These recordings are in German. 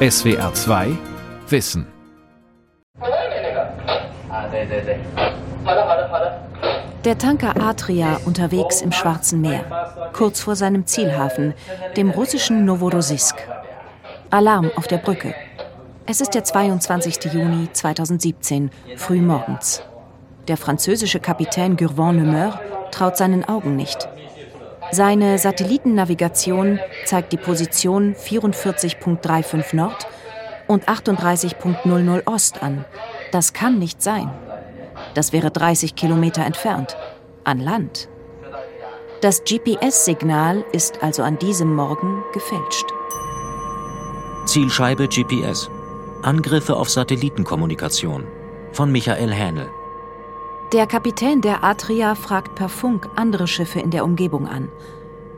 SWR 2 Wissen. Der Tanker Adria unterwegs im Schwarzen Meer, kurz vor seinem Zielhafen, dem russischen Novorossiysk. Alarm auf der Brücke. Es ist der 22. Juni 2017, früh morgens. Der französische Kapitän Gurvan Lemeur traut seinen Augen nicht. Seine Satellitennavigation zeigt die Position 44.35 Nord und 38.00 Ost an. Das kann nicht sein. Das wäre 30 Kilometer entfernt, an Land. Das GPS-Signal ist also an diesem Morgen gefälscht. Zielscheibe GPS. Angriffe auf Satellitenkommunikation von Michael Hähnel. Der Kapitän der Adria fragt per Funk andere Schiffe in der Umgebung an.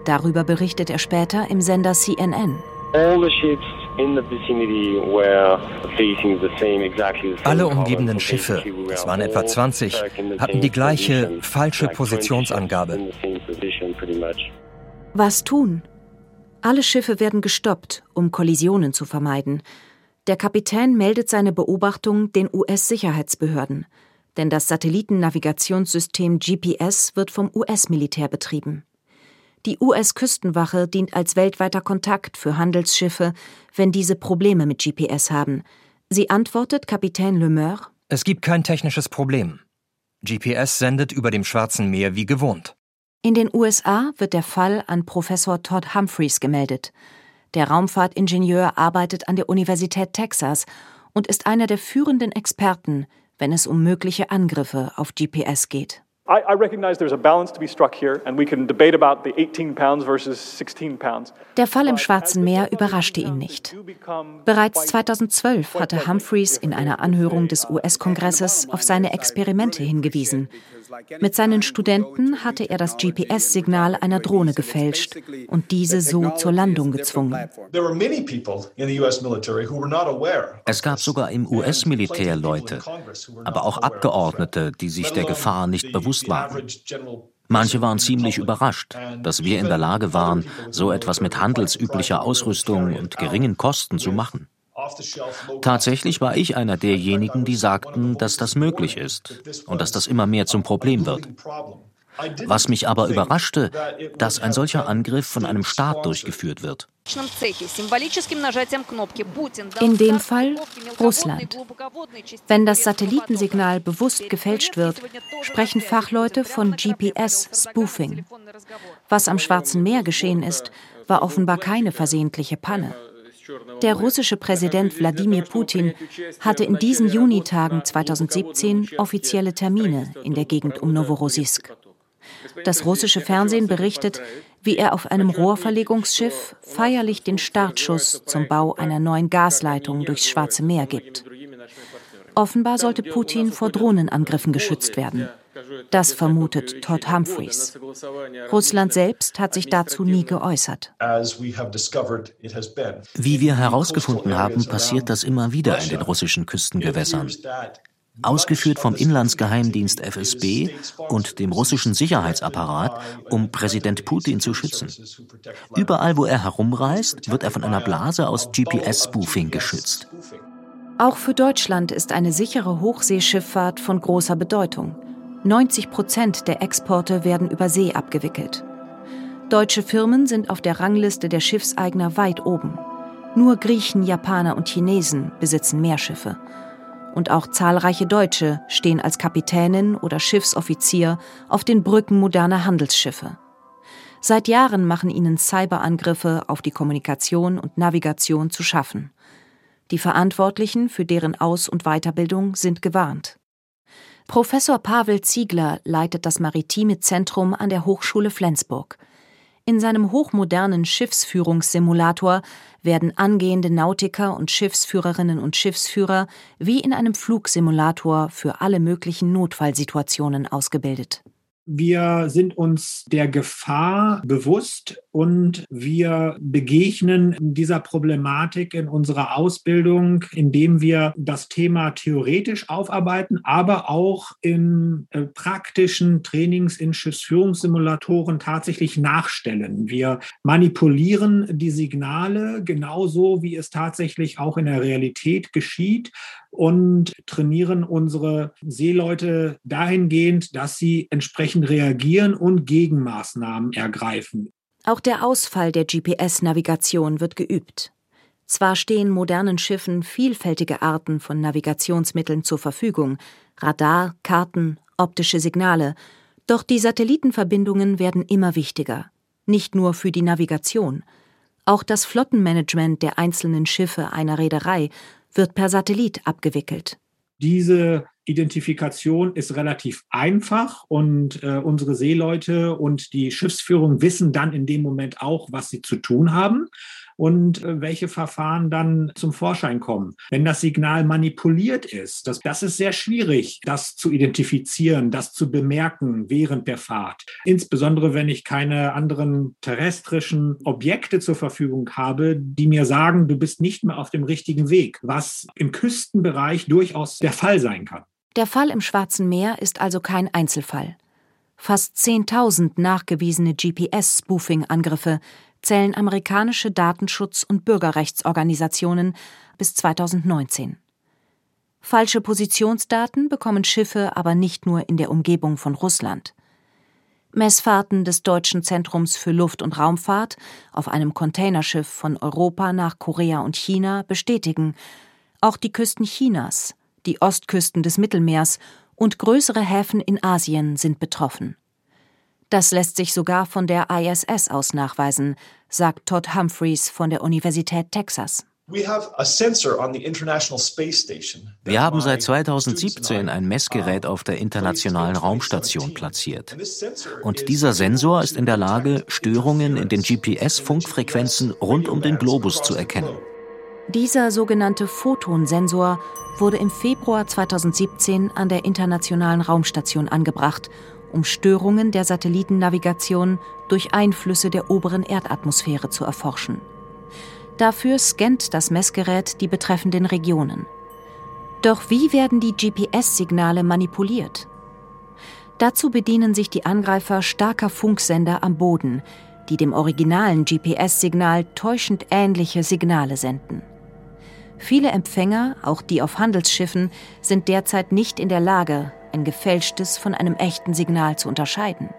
Darüber berichtet er später im Sender CNN. Alle umgebenden Schiffe, es waren etwa 20, hatten die gleiche falsche Positionsangabe. Was tun? Alle Schiffe werden gestoppt, um Kollisionen zu vermeiden. Der Kapitän meldet seine Beobachtung den US-Sicherheitsbehörden denn das Satellitennavigationssystem GPS wird vom US-Militär betrieben. Die US-Küstenwache dient als weltweiter Kontakt für Handelsschiffe, wenn diese Probleme mit GPS haben. Sie antwortet Kapitän Lemeur: Es gibt kein technisches Problem. GPS sendet über dem Schwarzen Meer wie gewohnt. In den USA wird der Fall an Professor Todd Humphreys gemeldet. Der Raumfahrtingenieur arbeitet an der Universität Texas und ist einer der führenden Experten, wenn es um mögliche Angriffe auf GPS geht. Der Fall im Schwarzen Meer überraschte ihn nicht. Bereits 2012 hatte Humphreys in einer Anhörung des US-Kongresses auf seine Experimente hingewiesen. Mit seinen Studenten hatte er das GPS-Signal einer Drohne gefälscht und diese so zur Landung gezwungen. Es gab sogar im US-Militär Leute, aber auch Abgeordnete, die sich der Gefahr nicht bewusst waren. Manche waren ziemlich überrascht, dass wir in der Lage waren, so etwas mit handelsüblicher Ausrüstung und geringen Kosten zu machen. Tatsächlich war ich einer derjenigen, die sagten, dass das möglich ist und dass das immer mehr zum Problem wird. Was mich aber überraschte, dass ein solcher Angriff von einem Staat durchgeführt wird. In dem Fall Russland. Wenn das Satellitensignal bewusst gefälscht wird, sprechen Fachleute von GPS-Spoofing. Was am Schwarzen Meer geschehen ist, war offenbar keine versehentliche Panne. Der russische Präsident Wladimir Putin hatte in diesen Junitagen 2017 offizielle Termine in der Gegend um Novorossiysk. Das russische Fernsehen berichtet, wie er auf einem Rohrverlegungsschiff feierlich den Startschuss zum Bau einer neuen Gasleitung durchs Schwarze Meer gibt. Offenbar sollte Putin vor Drohnenangriffen geschützt werden. Das vermutet Todd Humphreys. Russland selbst hat sich dazu nie geäußert. Wie wir herausgefunden haben, passiert das immer wieder in den russischen Küstengewässern. Ausgeführt vom Inlandsgeheimdienst FSB und dem russischen Sicherheitsapparat, um Präsident Putin zu schützen. Überall, wo er herumreist, wird er von einer Blase aus GPS-Spoofing geschützt. Auch für Deutschland ist eine sichere Hochseeschifffahrt von großer Bedeutung. 90 Prozent der Exporte werden über See abgewickelt. Deutsche Firmen sind auf der Rangliste der Schiffseigner weit oben. Nur Griechen, Japaner und Chinesen besitzen mehr Schiffe. Und auch zahlreiche Deutsche stehen als Kapitänin oder Schiffsoffizier auf den Brücken moderner Handelsschiffe. Seit Jahren machen ihnen Cyberangriffe auf die Kommunikation und Navigation zu schaffen. Die Verantwortlichen für deren Aus- und Weiterbildung sind gewarnt. Professor Pavel Ziegler leitet das Maritime Zentrum an der Hochschule Flensburg. In seinem hochmodernen Schiffsführungssimulator werden angehende Nautiker und Schiffsführerinnen und Schiffsführer wie in einem Flugsimulator für alle möglichen Notfallsituationen ausgebildet. Wir sind uns der Gefahr bewusst und wir begegnen dieser Problematik in unserer Ausbildung, indem wir das Thema theoretisch aufarbeiten, aber auch in äh, praktischen Trainings in Schiffsführungssimulatoren tatsächlich nachstellen. Wir manipulieren die Signale genauso, wie es tatsächlich auch in der Realität geschieht und trainieren unsere Seeleute dahingehend, dass sie entsprechend reagieren und Gegenmaßnahmen ergreifen. Auch der Ausfall der GPS-Navigation wird geübt. Zwar stehen modernen Schiffen vielfältige Arten von Navigationsmitteln zur Verfügung, Radar, Karten, optische Signale, doch die Satellitenverbindungen werden immer wichtiger, nicht nur für die Navigation. Auch das Flottenmanagement der einzelnen Schiffe einer Reederei wird per Satellit abgewickelt. Diese Identifikation ist relativ einfach und äh, unsere Seeleute und die Schiffsführung wissen dann in dem Moment auch, was sie zu tun haben und äh, welche Verfahren dann zum Vorschein kommen. Wenn das Signal manipuliert ist, das, das ist sehr schwierig, das zu identifizieren, das zu bemerken während der Fahrt. Insbesondere wenn ich keine anderen terrestrischen Objekte zur Verfügung habe, die mir sagen, du bist nicht mehr auf dem richtigen Weg, was im Küstenbereich durchaus der Fall sein kann. Der Fall im Schwarzen Meer ist also kein Einzelfall. Fast 10.000 nachgewiesene GPS-Spoofing-Angriffe zählen amerikanische Datenschutz- und Bürgerrechtsorganisationen bis 2019. Falsche Positionsdaten bekommen Schiffe aber nicht nur in der Umgebung von Russland. Messfahrten des Deutschen Zentrums für Luft- und Raumfahrt auf einem Containerschiff von Europa nach Korea und China bestätigen, auch die Küsten Chinas, die Ostküsten des Mittelmeers und größere Häfen in Asien sind betroffen. Das lässt sich sogar von der ISS aus nachweisen, sagt Todd Humphreys von der Universität Texas. Wir haben seit 2017 ein Messgerät auf der Internationalen Raumstation platziert. Und dieser Sensor ist in der Lage, Störungen in den GPS-Funkfrequenzen rund um den Globus zu erkennen. Dieser sogenannte Photonsensor wurde im Februar 2017 an der Internationalen Raumstation angebracht um Störungen der Satellitennavigation durch Einflüsse der oberen Erdatmosphäre zu erforschen. Dafür scannt das Messgerät die betreffenden Regionen. Doch wie werden die GPS-Signale manipuliert? Dazu bedienen sich die Angreifer starker Funksender am Boden, die dem originalen GPS-Signal täuschend ähnliche Signale senden. Viele Empfänger, auch die auf Handelsschiffen, sind derzeit nicht in der Lage, ein gefälschtes von einem echten Signal zu unterscheiden.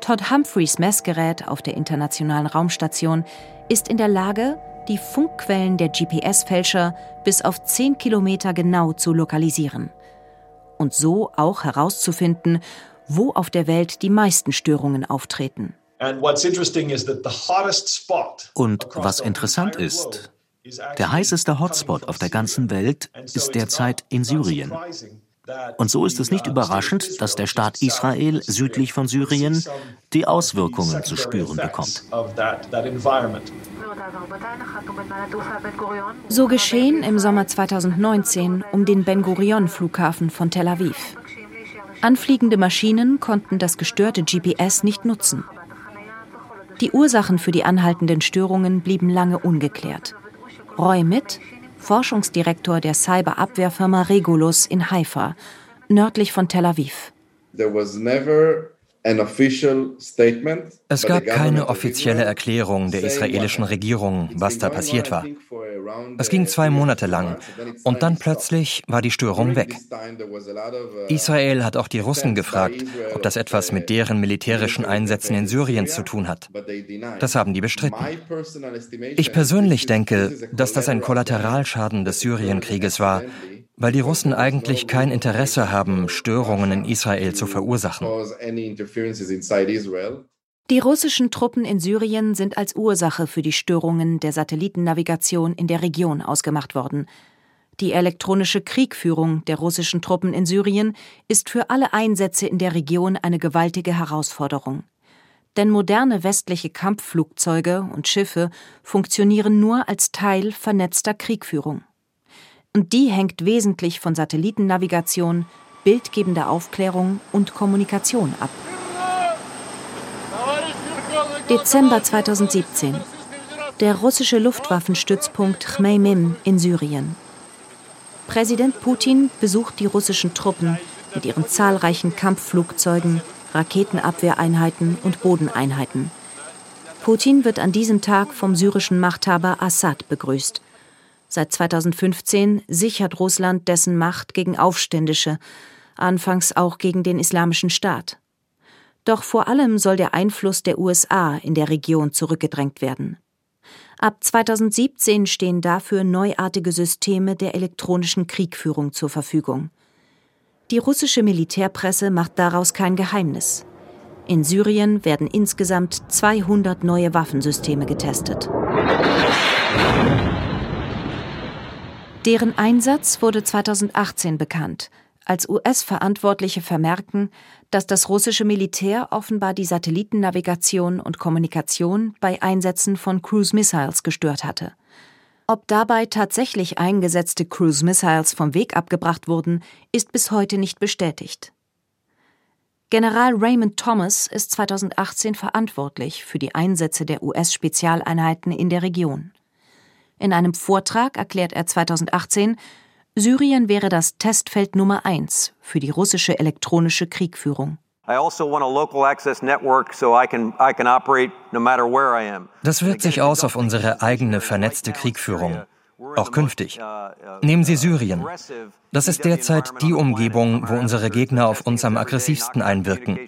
Todd Humphreys Messgerät auf der Internationalen Raumstation ist in der Lage, die Funkquellen der GPS-Fälscher bis auf 10 Kilometer genau zu lokalisieren und so auch herauszufinden, wo auf der Welt die meisten Störungen auftreten. Und was interessant ist, der heißeste Hotspot auf der ganzen Welt ist derzeit in Syrien. Und so ist es nicht überraschend, dass der Staat Israel südlich von Syrien die Auswirkungen zu spüren bekommt. So geschehen im Sommer 2019 um den Ben Gurion-Flughafen von Tel Aviv. Anfliegende Maschinen konnten das gestörte GPS nicht nutzen. Die Ursachen für die anhaltenden Störungen blieben lange ungeklärt. Roy Mitt, Forschungsdirektor der Cyberabwehrfirma Regulus in Haifa, nördlich von Tel Aviv. There was never es gab keine offizielle Erklärung der israelischen Regierung, was da passiert war. Es ging zwei Monate lang und dann plötzlich war die Störung weg. Uh, Israel hat auch die Russen gefragt, ob das etwas mit deren militärischen Einsätzen in Syrien zu tun hat. Das haben die bestritten. Ich persönlich denke, dass das ein Kollateralschaden des Syrienkrieges war, weil die Russen eigentlich kein Interesse haben, Störungen in Israel zu verursachen. Die russischen Truppen in Syrien sind als Ursache für die Störungen der Satellitennavigation in der Region ausgemacht worden. Die elektronische Kriegführung der russischen Truppen in Syrien ist für alle Einsätze in der Region eine gewaltige Herausforderung. Denn moderne westliche Kampfflugzeuge und Schiffe funktionieren nur als Teil vernetzter Kriegführung und die hängt wesentlich von Satellitennavigation, bildgebende Aufklärung und Kommunikation ab. Dezember 2017. Der russische Luftwaffenstützpunkt Chmeimim in Syrien. Präsident Putin besucht die russischen Truppen mit ihren zahlreichen Kampfflugzeugen, Raketenabwehreinheiten und Bodeneinheiten. Putin wird an diesem Tag vom syrischen Machthaber Assad begrüßt. Seit 2015 sichert Russland dessen Macht gegen Aufständische, anfangs auch gegen den Islamischen Staat. Doch vor allem soll der Einfluss der USA in der Region zurückgedrängt werden. Ab 2017 stehen dafür neuartige Systeme der elektronischen Kriegführung zur Verfügung. Die russische Militärpresse macht daraus kein Geheimnis. In Syrien werden insgesamt 200 neue Waffensysteme getestet. Deren Einsatz wurde 2018 bekannt, als US-Verantwortliche vermerken, dass das russische Militär offenbar die Satellitennavigation und Kommunikation bei Einsätzen von Cruise Missiles gestört hatte. Ob dabei tatsächlich eingesetzte Cruise Missiles vom Weg abgebracht wurden, ist bis heute nicht bestätigt. General Raymond Thomas ist 2018 verantwortlich für die Einsätze der US-Spezialeinheiten in der Region. In einem Vortrag erklärt er 2018, Syrien wäre das Testfeld Nummer eins für die russische elektronische Kriegführung. Also das wirkt sich aus auf unsere eigene vernetzte Kriegführung, auch künftig. Nehmen Sie Syrien. Das ist derzeit die Umgebung, wo unsere Gegner auf uns am aggressivsten einwirken.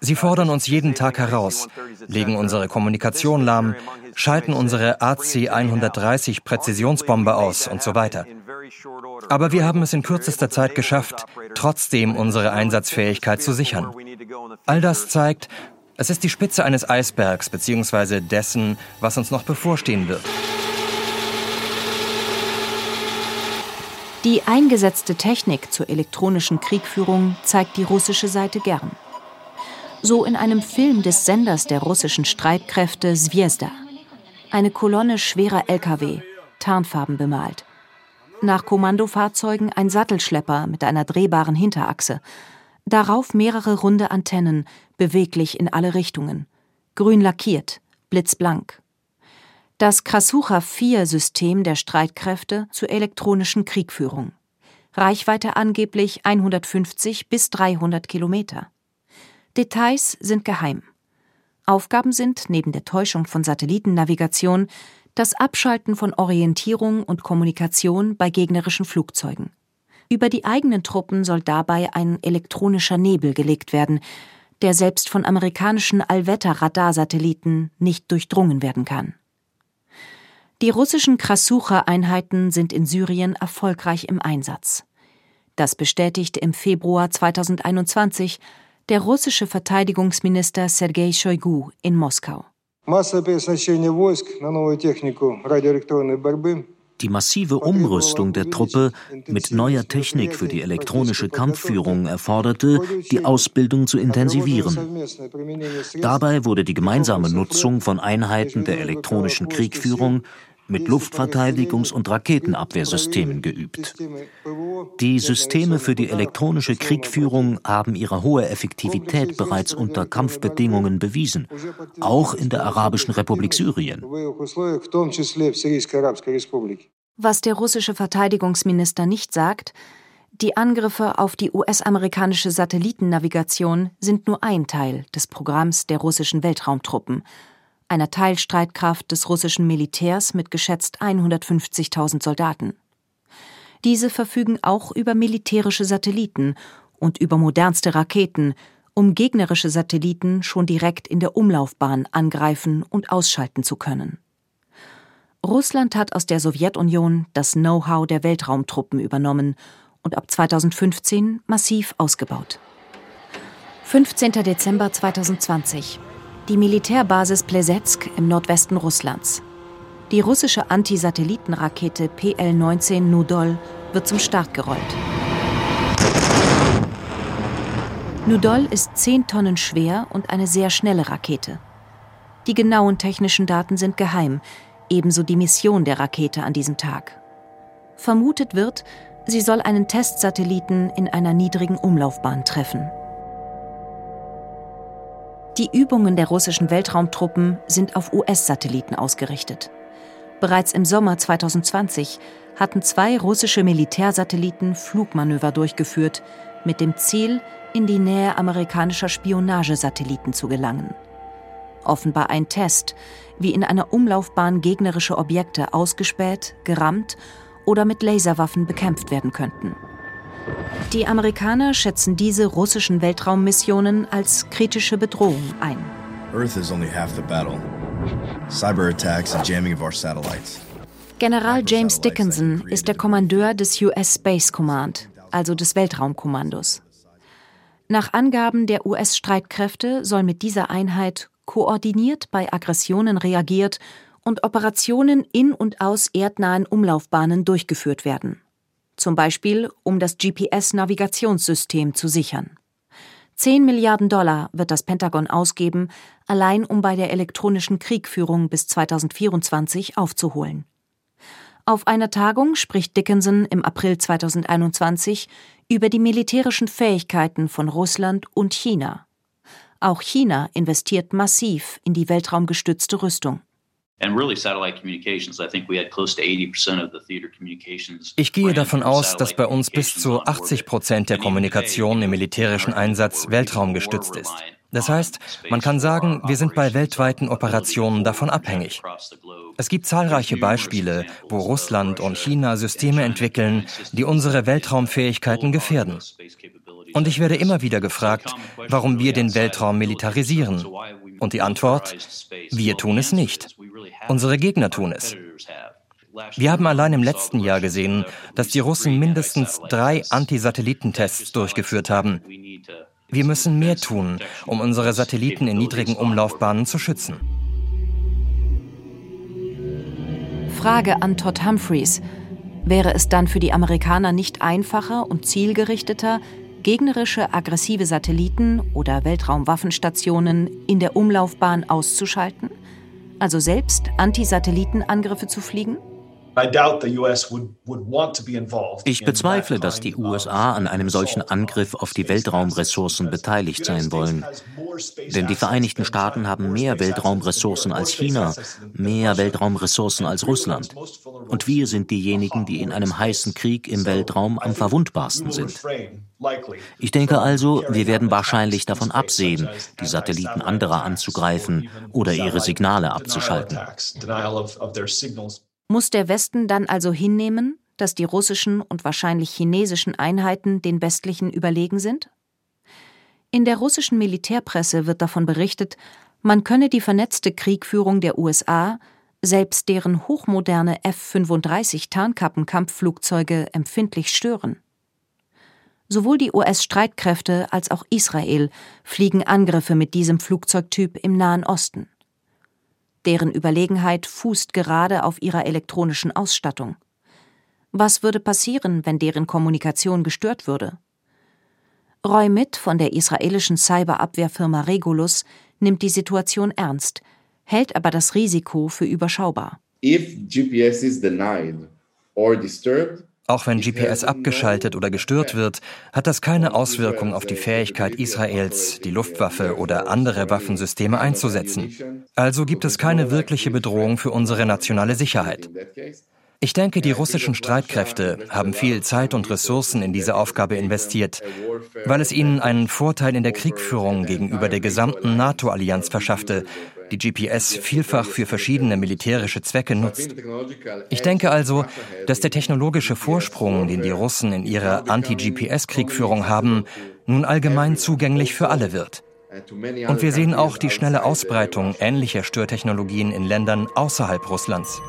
Sie fordern uns jeden Tag heraus, legen unsere Kommunikation lahm, schalten unsere AC-130 Präzisionsbombe aus und so weiter. Aber wir haben es in kürzester Zeit geschafft, trotzdem unsere Einsatzfähigkeit zu sichern. All das zeigt, es ist die Spitze eines Eisbergs bzw. dessen, was uns noch bevorstehen wird. Die eingesetzte Technik zur elektronischen Kriegführung zeigt die russische Seite gern. So in einem Film des Senders der russischen Streitkräfte Zvezda. Eine Kolonne schwerer Lkw, tarnfarben bemalt nach Kommandofahrzeugen ein Sattelschlepper mit einer drehbaren Hinterachse. Darauf mehrere runde Antennen, beweglich in alle Richtungen. Grün lackiert, blitzblank. Das Krasucha-4-System der Streitkräfte zur elektronischen Kriegführung. Reichweite angeblich 150 bis 300 Kilometer. Details sind geheim. Aufgaben sind, neben der Täuschung von Satellitennavigation, das Abschalten von Orientierung und Kommunikation bei gegnerischen Flugzeugen. Über die eigenen Truppen soll dabei ein elektronischer Nebel gelegt werden, der selbst von amerikanischen Allwetter-Radarsatelliten nicht durchdrungen werden kann. Die russischen Krasucha-Einheiten sind in Syrien erfolgreich im Einsatz. Das bestätigte im Februar 2021 der russische Verteidigungsminister Sergei Shoigu in Moskau. Die massive Umrüstung der Truppe mit neuer Technik für die elektronische Kampfführung erforderte, die Ausbildung zu intensivieren. Dabei wurde die gemeinsame Nutzung von Einheiten der elektronischen Kriegführung mit Luftverteidigungs- und Raketenabwehrsystemen geübt. Die Systeme für die elektronische Kriegführung haben ihre hohe Effektivität bereits unter Kampfbedingungen bewiesen, auch in der Arabischen Republik Syrien. Was der russische Verteidigungsminister nicht sagt, die Angriffe auf die US-amerikanische Satellitennavigation sind nur ein Teil des Programms der russischen Weltraumtruppen einer Teilstreitkraft des russischen Militärs mit geschätzt 150.000 Soldaten. Diese verfügen auch über militärische Satelliten und über modernste Raketen, um gegnerische Satelliten schon direkt in der Umlaufbahn angreifen und ausschalten zu können. Russland hat aus der Sowjetunion das Know-how der Weltraumtruppen übernommen und ab 2015 massiv ausgebaut. 15. Dezember 2020 die Militärbasis Plesetsk im Nordwesten Russlands. Die russische Antisatellitenrakete PL-19 Nudol wird zum Start gerollt. Nudol ist 10 Tonnen schwer und eine sehr schnelle Rakete. Die genauen technischen Daten sind geheim, ebenso die Mission der Rakete an diesem Tag. Vermutet wird, Sie soll einen Testsatelliten in einer niedrigen Umlaufbahn treffen. Die Übungen der russischen Weltraumtruppen sind auf US-Satelliten ausgerichtet. Bereits im Sommer 2020 hatten zwei russische Militärsatelliten Flugmanöver durchgeführt, mit dem Ziel, in die Nähe amerikanischer Spionagesatelliten zu gelangen. Offenbar ein Test, wie in einer Umlaufbahn gegnerische Objekte ausgespäht, gerammt oder mit Laserwaffen bekämpft werden könnten. Die Amerikaner schätzen diese russischen Weltraummissionen als kritische Bedrohung ein. Earth is only half the battle. Cyberattacks and jamming of our satellites. General James Dickinson ist der Kommandeur des US Space Command, also des Weltraumkommandos. Nach Angaben der US-Streitkräfte soll mit dieser Einheit koordiniert bei Aggressionen reagiert und Operationen in und aus erdnahen Umlaufbahnen durchgeführt werden. Zum Beispiel, um das GPS-Navigationssystem zu sichern. 10 Milliarden Dollar wird das Pentagon ausgeben, allein um bei der elektronischen Kriegführung bis 2024 aufzuholen. Auf einer Tagung spricht Dickinson im April 2021 über die militärischen Fähigkeiten von Russland und China. Auch China investiert massiv in die weltraumgestützte Rüstung. Ich gehe davon aus, dass bei uns bis zu 80 Prozent der Kommunikation im militärischen Einsatz weltraumgestützt ist. Das heißt, man kann sagen, wir sind bei weltweiten Operationen davon abhängig. Es gibt zahlreiche Beispiele, wo Russland und China Systeme entwickeln, die unsere Weltraumfähigkeiten gefährden. Und ich werde immer wieder gefragt, warum wir den Weltraum militarisieren. Und die Antwort, wir tun es nicht. Unsere Gegner tun es. Wir haben allein im letzten Jahr gesehen, dass die Russen mindestens drei Anti-Satellitentests durchgeführt haben. Wir müssen mehr tun, um unsere Satelliten in niedrigen Umlaufbahnen zu schützen. Frage an Todd Humphreys. Wäre es dann für die Amerikaner nicht einfacher und zielgerichteter, gegnerische aggressive Satelliten oder Weltraumwaffenstationen in der Umlaufbahn auszuschalten? Also selbst Anti-Satellitenangriffe zu fliegen? Ich bezweifle, dass die USA an einem solchen Angriff auf die Weltraumressourcen beteiligt sein wollen. Denn die Vereinigten Staaten haben mehr Weltraumressourcen als China, mehr Weltraumressourcen als Russland. Und wir sind diejenigen, die in einem heißen Krieg im Weltraum am verwundbarsten sind. Ich denke also, wir werden wahrscheinlich davon absehen, die Satelliten anderer anzugreifen oder ihre Signale abzuschalten. Muss der Westen dann also hinnehmen, dass die russischen und wahrscheinlich chinesischen Einheiten den westlichen überlegen sind? In der russischen Militärpresse wird davon berichtet, man könne die vernetzte Kriegführung der USA, selbst deren hochmoderne F-35 Tarnkappenkampfflugzeuge empfindlich stören. Sowohl die US-Streitkräfte als auch Israel fliegen Angriffe mit diesem Flugzeugtyp im Nahen Osten. Deren Überlegenheit fußt gerade auf ihrer elektronischen Ausstattung. Was würde passieren, wenn deren Kommunikation gestört würde? Roy Mitt von der israelischen Cyberabwehrfirma Regulus nimmt die Situation ernst, hält aber das Risiko für überschaubar. If GPS is denied or disturbed, auch wenn GPS abgeschaltet oder gestört wird, hat das keine Auswirkung auf die Fähigkeit Israels, die Luftwaffe oder andere Waffensysteme einzusetzen. Also gibt es keine wirkliche Bedrohung für unsere nationale Sicherheit. Ich denke, die russischen Streitkräfte haben viel Zeit und Ressourcen in diese Aufgabe investiert, weil es ihnen einen Vorteil in der Kriegführung gegenüber der gesamten NATO-Allianz verschaffte, die GPS vielfach für verschiedene militärische Zwecke nutzt. Ich denke also, dass der technologische Vorsprung, den die Russen in ihrer Anti-GPS-Kriegführung haben, nun allgemein zugänglich für alle wird. Und wir sehen auch die schnelle Ausbreitung ähnlicher Störtechnologien in Ländern außerhalb Russlands.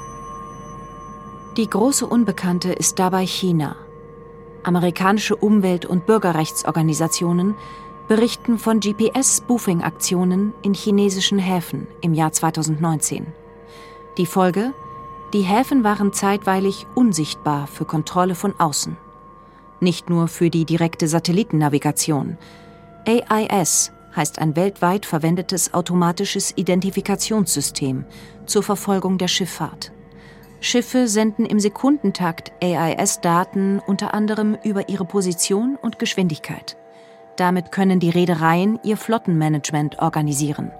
Die große Unbekannte ist dabei China. Amerikanische Umwelt- und Bürgerrechtsorganisationen berichten von GPS-Spoofing-Aktionen in chinesischen Häfen im Jahr 2019. Die Folge? Die Häfen waren zeitweilig unsichtbar für Kontrolle von außen. Nicht nur für die direkte Satellitennavigation. AIS heißt ein weltweit verwendetes automatisches Identifikationssystem zur Verfolgung der Schifffahrt. Schiffe senden im Sekundentakt AIS-Daten unter anderem über ihre Position und Geschwindigkeit. Damit können die Reedereien ihr Flottenmanagement organisieren.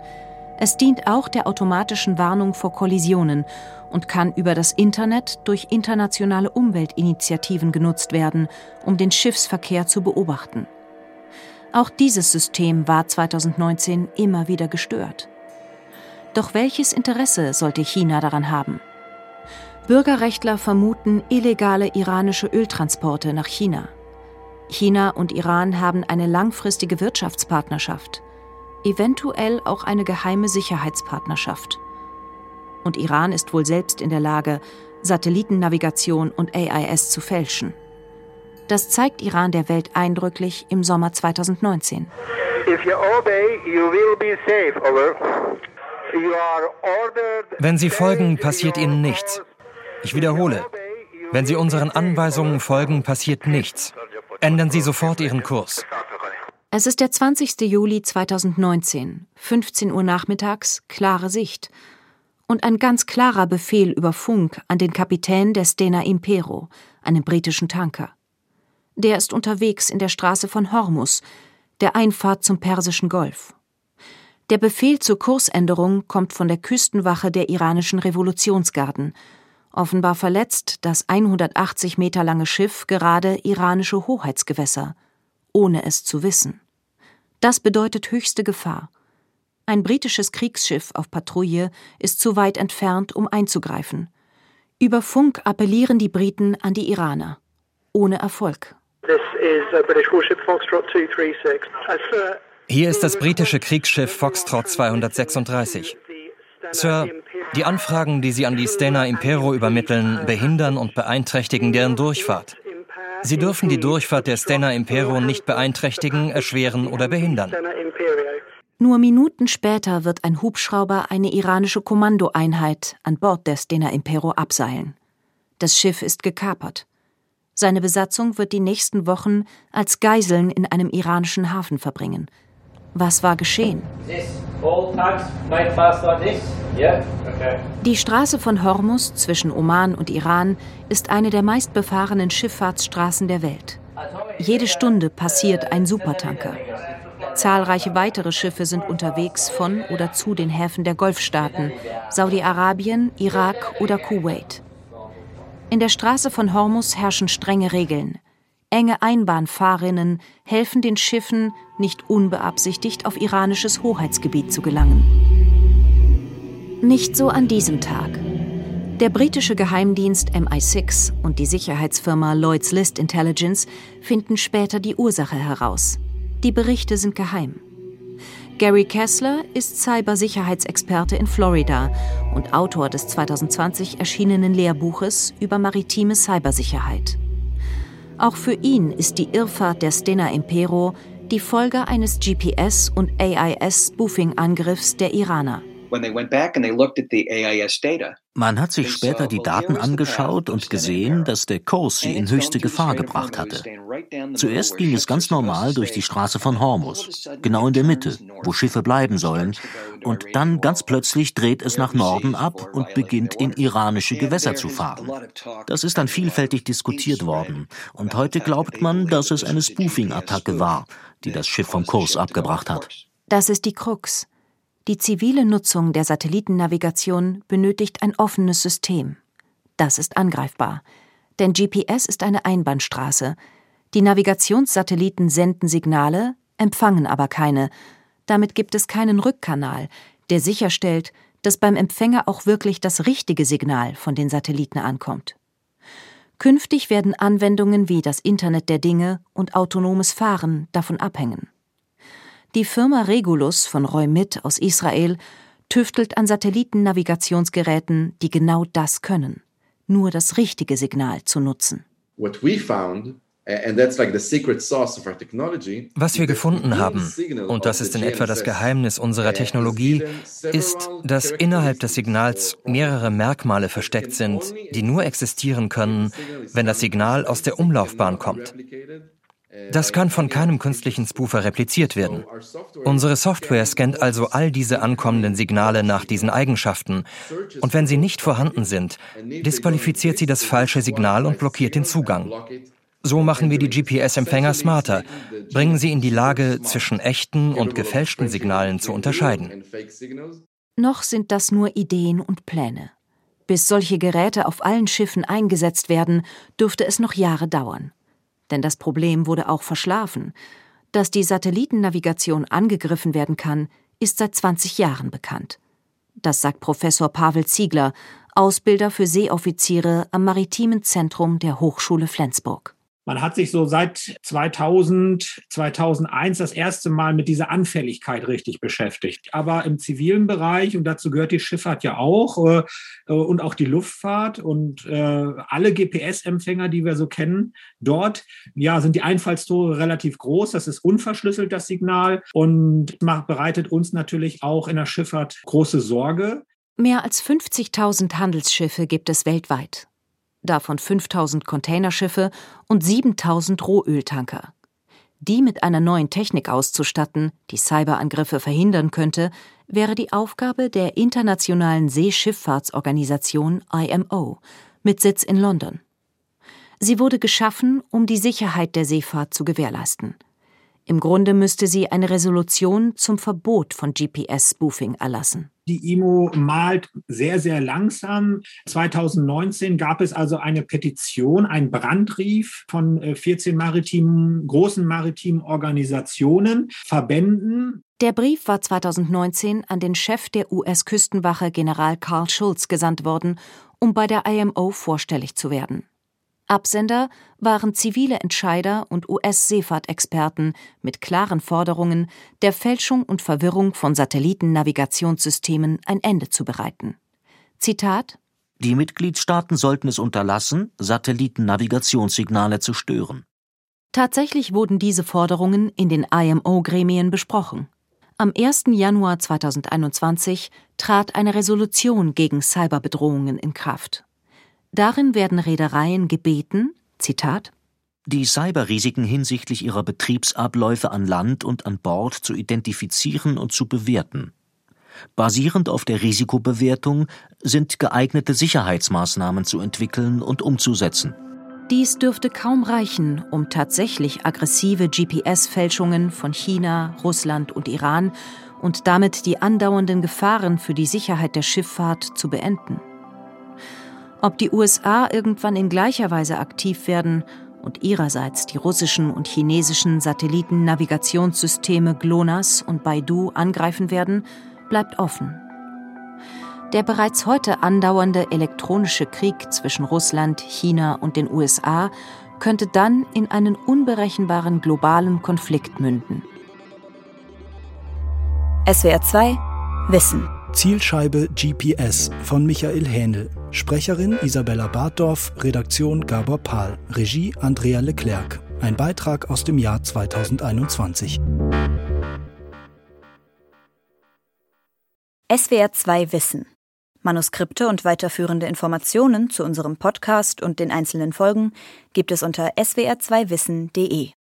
Es dient auch der automatischen Warnung vor Kollisionen und kann über das Internet durch internationale Umweltinitiativen genutzt werden, um den Schiffsverkehr zu beobachten. Auch dieses System war 2019 immer wieder gestört. Doch welches Interesse sollte China daran haben? Bürgerrechtler vermuten illegale iranische Öltransporte nach China. China und Iran haben eine langfristige Wirtschaftspartnerschaft, eventuell auch eine geheime Sicherheitspartnerschaft. Und Iran ist wohl selbst in der Lage, Satellitennavigation und AIS zu fälschen. Das zeigt Iran der Welt eindrücklich im Sommer 2019. Wenn Sie folgen, passiert Ihnen nichts. Ich wiederhole, wenn Sie unseren Anweisungen folgen, passiert nichts. Ändern Sie sofort Ihren Kurs. Es ist der 20. Juli 2019, 15 Uhr nachmittags, klare Sicht. Und ein ganz klarer Befehl über Funk an den Kapitän der Stena Impero, einem britischen Tanker. Der ist unterwegs in der Straße von Hormus, der Einfahrt zum Persischen Golf. Der Befehl zur Kursänderung kommt von der Küstenwache der iranischen Revolutionsgarden offenbar verletzt das 180 Meter lange Schiff gerade iranische Hoheitsgewässer, ohne es zu wissen. Das bedeutet höchste Gefahr. Ein britisches Kriegsschiff auf Patrouille ist zu weit entfernt, um einzugreifen. Über Funk appellieren die Briten an die Iraner. Ohne Erfolg. Hier ist das britische Kriegsschiff Foxtrot 236. Sir, die Anfragen, die Sie an die Stena Impero übermitteln, behindern und beeinträchtigen deren Durchfahrt. Sie dürfen die Durchfahrt der Stena Impero nicht beeinträchtigen, erschweren oder behindern. Nur Minuten später wird ein Hubschrauber eine iranische Kommandoeinheit an Bord der Stena Impero abseilen. Das Schiff ist gekapert. Seine Besatzung wird die nächsten Wochen als Geiseln in einem iranischen Hafen verbringen. Was war geschehen? Die Straße von Hormus zwischen Oman und Iran ist eine der meistbefahrenen Schifffahrtsstraßen der Welt. Jede Stunde passiert ein Supertanker. Zahlreiche weitere Schiffe sind unterwegs von oder zu den Häfen der Golfstaaten, Saudi-Arabien, Irak oder Kuwait. In der Straße von Hormus herrschen strenge Regeln. Enge Einbahnfahrrinnen helfen den Schiffen, nicht unbeabsichtigt auf iranisches Hoheitsgebiet zu gelangen. Nicht so an diesem Tag. Der britische Geheimdienst MI6 und die Sicherheitsfirma Lloyds List Intelligence finden später die Ursache heraus. Die Berichte sind geheim. Gary Kessler ist Cybersicherheitsexperte in Florida und Autor des 2020 erschienenen Lehrbuches über maritime Cybersicherheit. Auch für ihn ist die Irrfahrt der Stena Impero die Folge eines GPS- und AIS-Spoofing-Angriffs der Iraner. Man hat sich später die Daten angeschaut und gesehen, dass der Kurs sie in höchste Gefahr gebracht hatte. Zuerst ging es ganz normal durch die Straße von Hormus, genau in der Mitte, wo Schiffe bleiben sollen, und dann ganz plötzlich dreht es nach Norden ab und beginnt in iranische Gewässer zu fahren. Das ist dann vielfältig diskutiert worden, und heute glaubt man, dass es eine Spoofing-Attacke war, die das Schiff vom Kurs abgebracht hat. Das ist die Krux. Die zivile Nutzung der Satellitennavigation benötigt ein offenes System. Das ist angreifbar. Denn GPS ist eine Einbahnstraße. Die Navigationssatelliten senden Signale, empfangen aber keine. Damit gibt es keinen Rückkanal, der sicherstellt, dass beim Empfänger auch wirklich das richtige Signal von den Satelliten ankommt. Künftig werden Anwendungen wie das Internet der Dinge und autonomes Fahren davon abhängen. Die Firma Regulus von Roy Mitt aus Israel tüftelt an Satellitennavigationsgeräten, die genau das können, nur das richtige Signal zu nutzen. Was wir gefunden haben, und das ist in etwa das Geheimnis unserer Technologie, ist, dass innerhalb des Signals mehrere Merkmale versteckt sind, die nur existieren können, wenn das Signal aus der Umlaufbahn kommt. Das kann von keinem künstlichen Spoofer repliziert werden. Unsere Software scannt also all diese ankommenden Signale nach diesen Eigenschaften. Und wenn sie nicht vorhanden sind, disqualifiziert sie das falsche Signal und blockiert den Zugang. So machen wir die GPS-Empfänger smarter, bringen sie in die Lage, zwischen echten und gefälschten Signalen zu unterscheiden. Noch sind das nur Ideen und Pläne. Bis solche Geräte auf allen Schiffen eingesetzt werden, dürfte es noch Jahre dauern. Denn das Problem wurde auch verschlafen. Dass die Satellitennavigation angegriffen werden kann, ist seit 20 Jahren bekannt. Das sagt Professor Pavel Ziegler, Ausbilder für Seeoffiziere am Maritimen Zentrum der Hochschule Flensburg. Man hat sich so seit 2000, 2001 das erste Mal mit dieser Anfälligkeit richtig beschäftigt. Aber im zivilen Bereich, und dazu gehört die Schifffahrt ja auch, äh, äh und auch die Luftfahrt und äh, alle GPS-Empfänger, die wir so kennen, dort, ja, sind die Einfallstore relativ groß. Das ist unverschlüsselt, das Signal, und macht, bereitet uns natürlich auch in der Schifffahrt große Sorge. Mehr als 50.000 Handelsschiffe gibt es weltweit davon 5000 Containerschiffe und 7000 Rohöltanker. Die mit einer neuen Technik auszustatten, die Cyberangriffe verhindern könnte, wäre die Aufgabe der Internationalen Seeschifffahrtsorganisation IMO mit Sitz in London. Sie wurde geschaffen, um die Sicherheit der Seefahrt zu gewährleisten. Im Grunde müsste sie eine Resolution zum Verbot von GPS-Spoofing erlassen. Die IMO malt sehr, sehr langsam. 2019 gab es also eine Petition, ein Brandbrief von 14 äh, maritimen, großen maritimen Organisationen, Verbänden. Der Brief war 2019 an den Chef der US-Küstenwache General Carl Schulz gesandt worden, um bei der IMO vorstellig zu werden. Absender waren zivile Entscheider und US-Seefahrtexperten mit klaren Forderungen, der Fälschung und Verwirrung von Satellitennavigationssystemen ein Ende zu bereiten. Zitat Die Mitgliedstaaten sollten es unterlassen, Satellitennavigationssignale zu stören. Tatsächlich wurden diese Forderungen in den IMO-Gremien besprochen. Am 1. Januar 2021 trat eine Resolution gegen Cyberbedrohungen in Kraft. Darin werden Reedereien gebeten, Zitat, die Cyberrisiken hinsichtlich ihrer Betriebsabläufe an Land und an Bord zu identifizieren und zu bewerten. Basierend auf der Risikobewertung sind geeignete Sicherheitsmaßnahmen zu entwickeln und umzusetzen. Dies dürfte kaum reichen, um tatsächlich aggressive GPS-Fälschungen von China, Russland und Iran und damit die andauernden Gefahren für die Sicherheit der Schifffahrt zu beenden. Ob die USA irgendwann in gleicher Weise aktiv werden und ihrerseits die russischen und chinesischen Satellitennavigationssysteme GLONASS und Baidu angreifen werden, bleibt offen. Der bereits heute andauernde elektronische Krieg zwischen Russland, China und den USA könnte dann in einen unberechenbaren globalen Konflikt münden. SWR 2 Wissen Zielscheibe GPS von Michael Hähnel. Sprecherin Isabella Bartdorf, Redaktion Gabor Pahl, Regie Andrea Leclerc. Ein Beitrag aus dem Jahr 2021. SWR 2 Wissen. Manuskripte und weiterführende Informationen zu unserem Podcast und den einzelnen Folgen gibt es unter swr2wissen.de.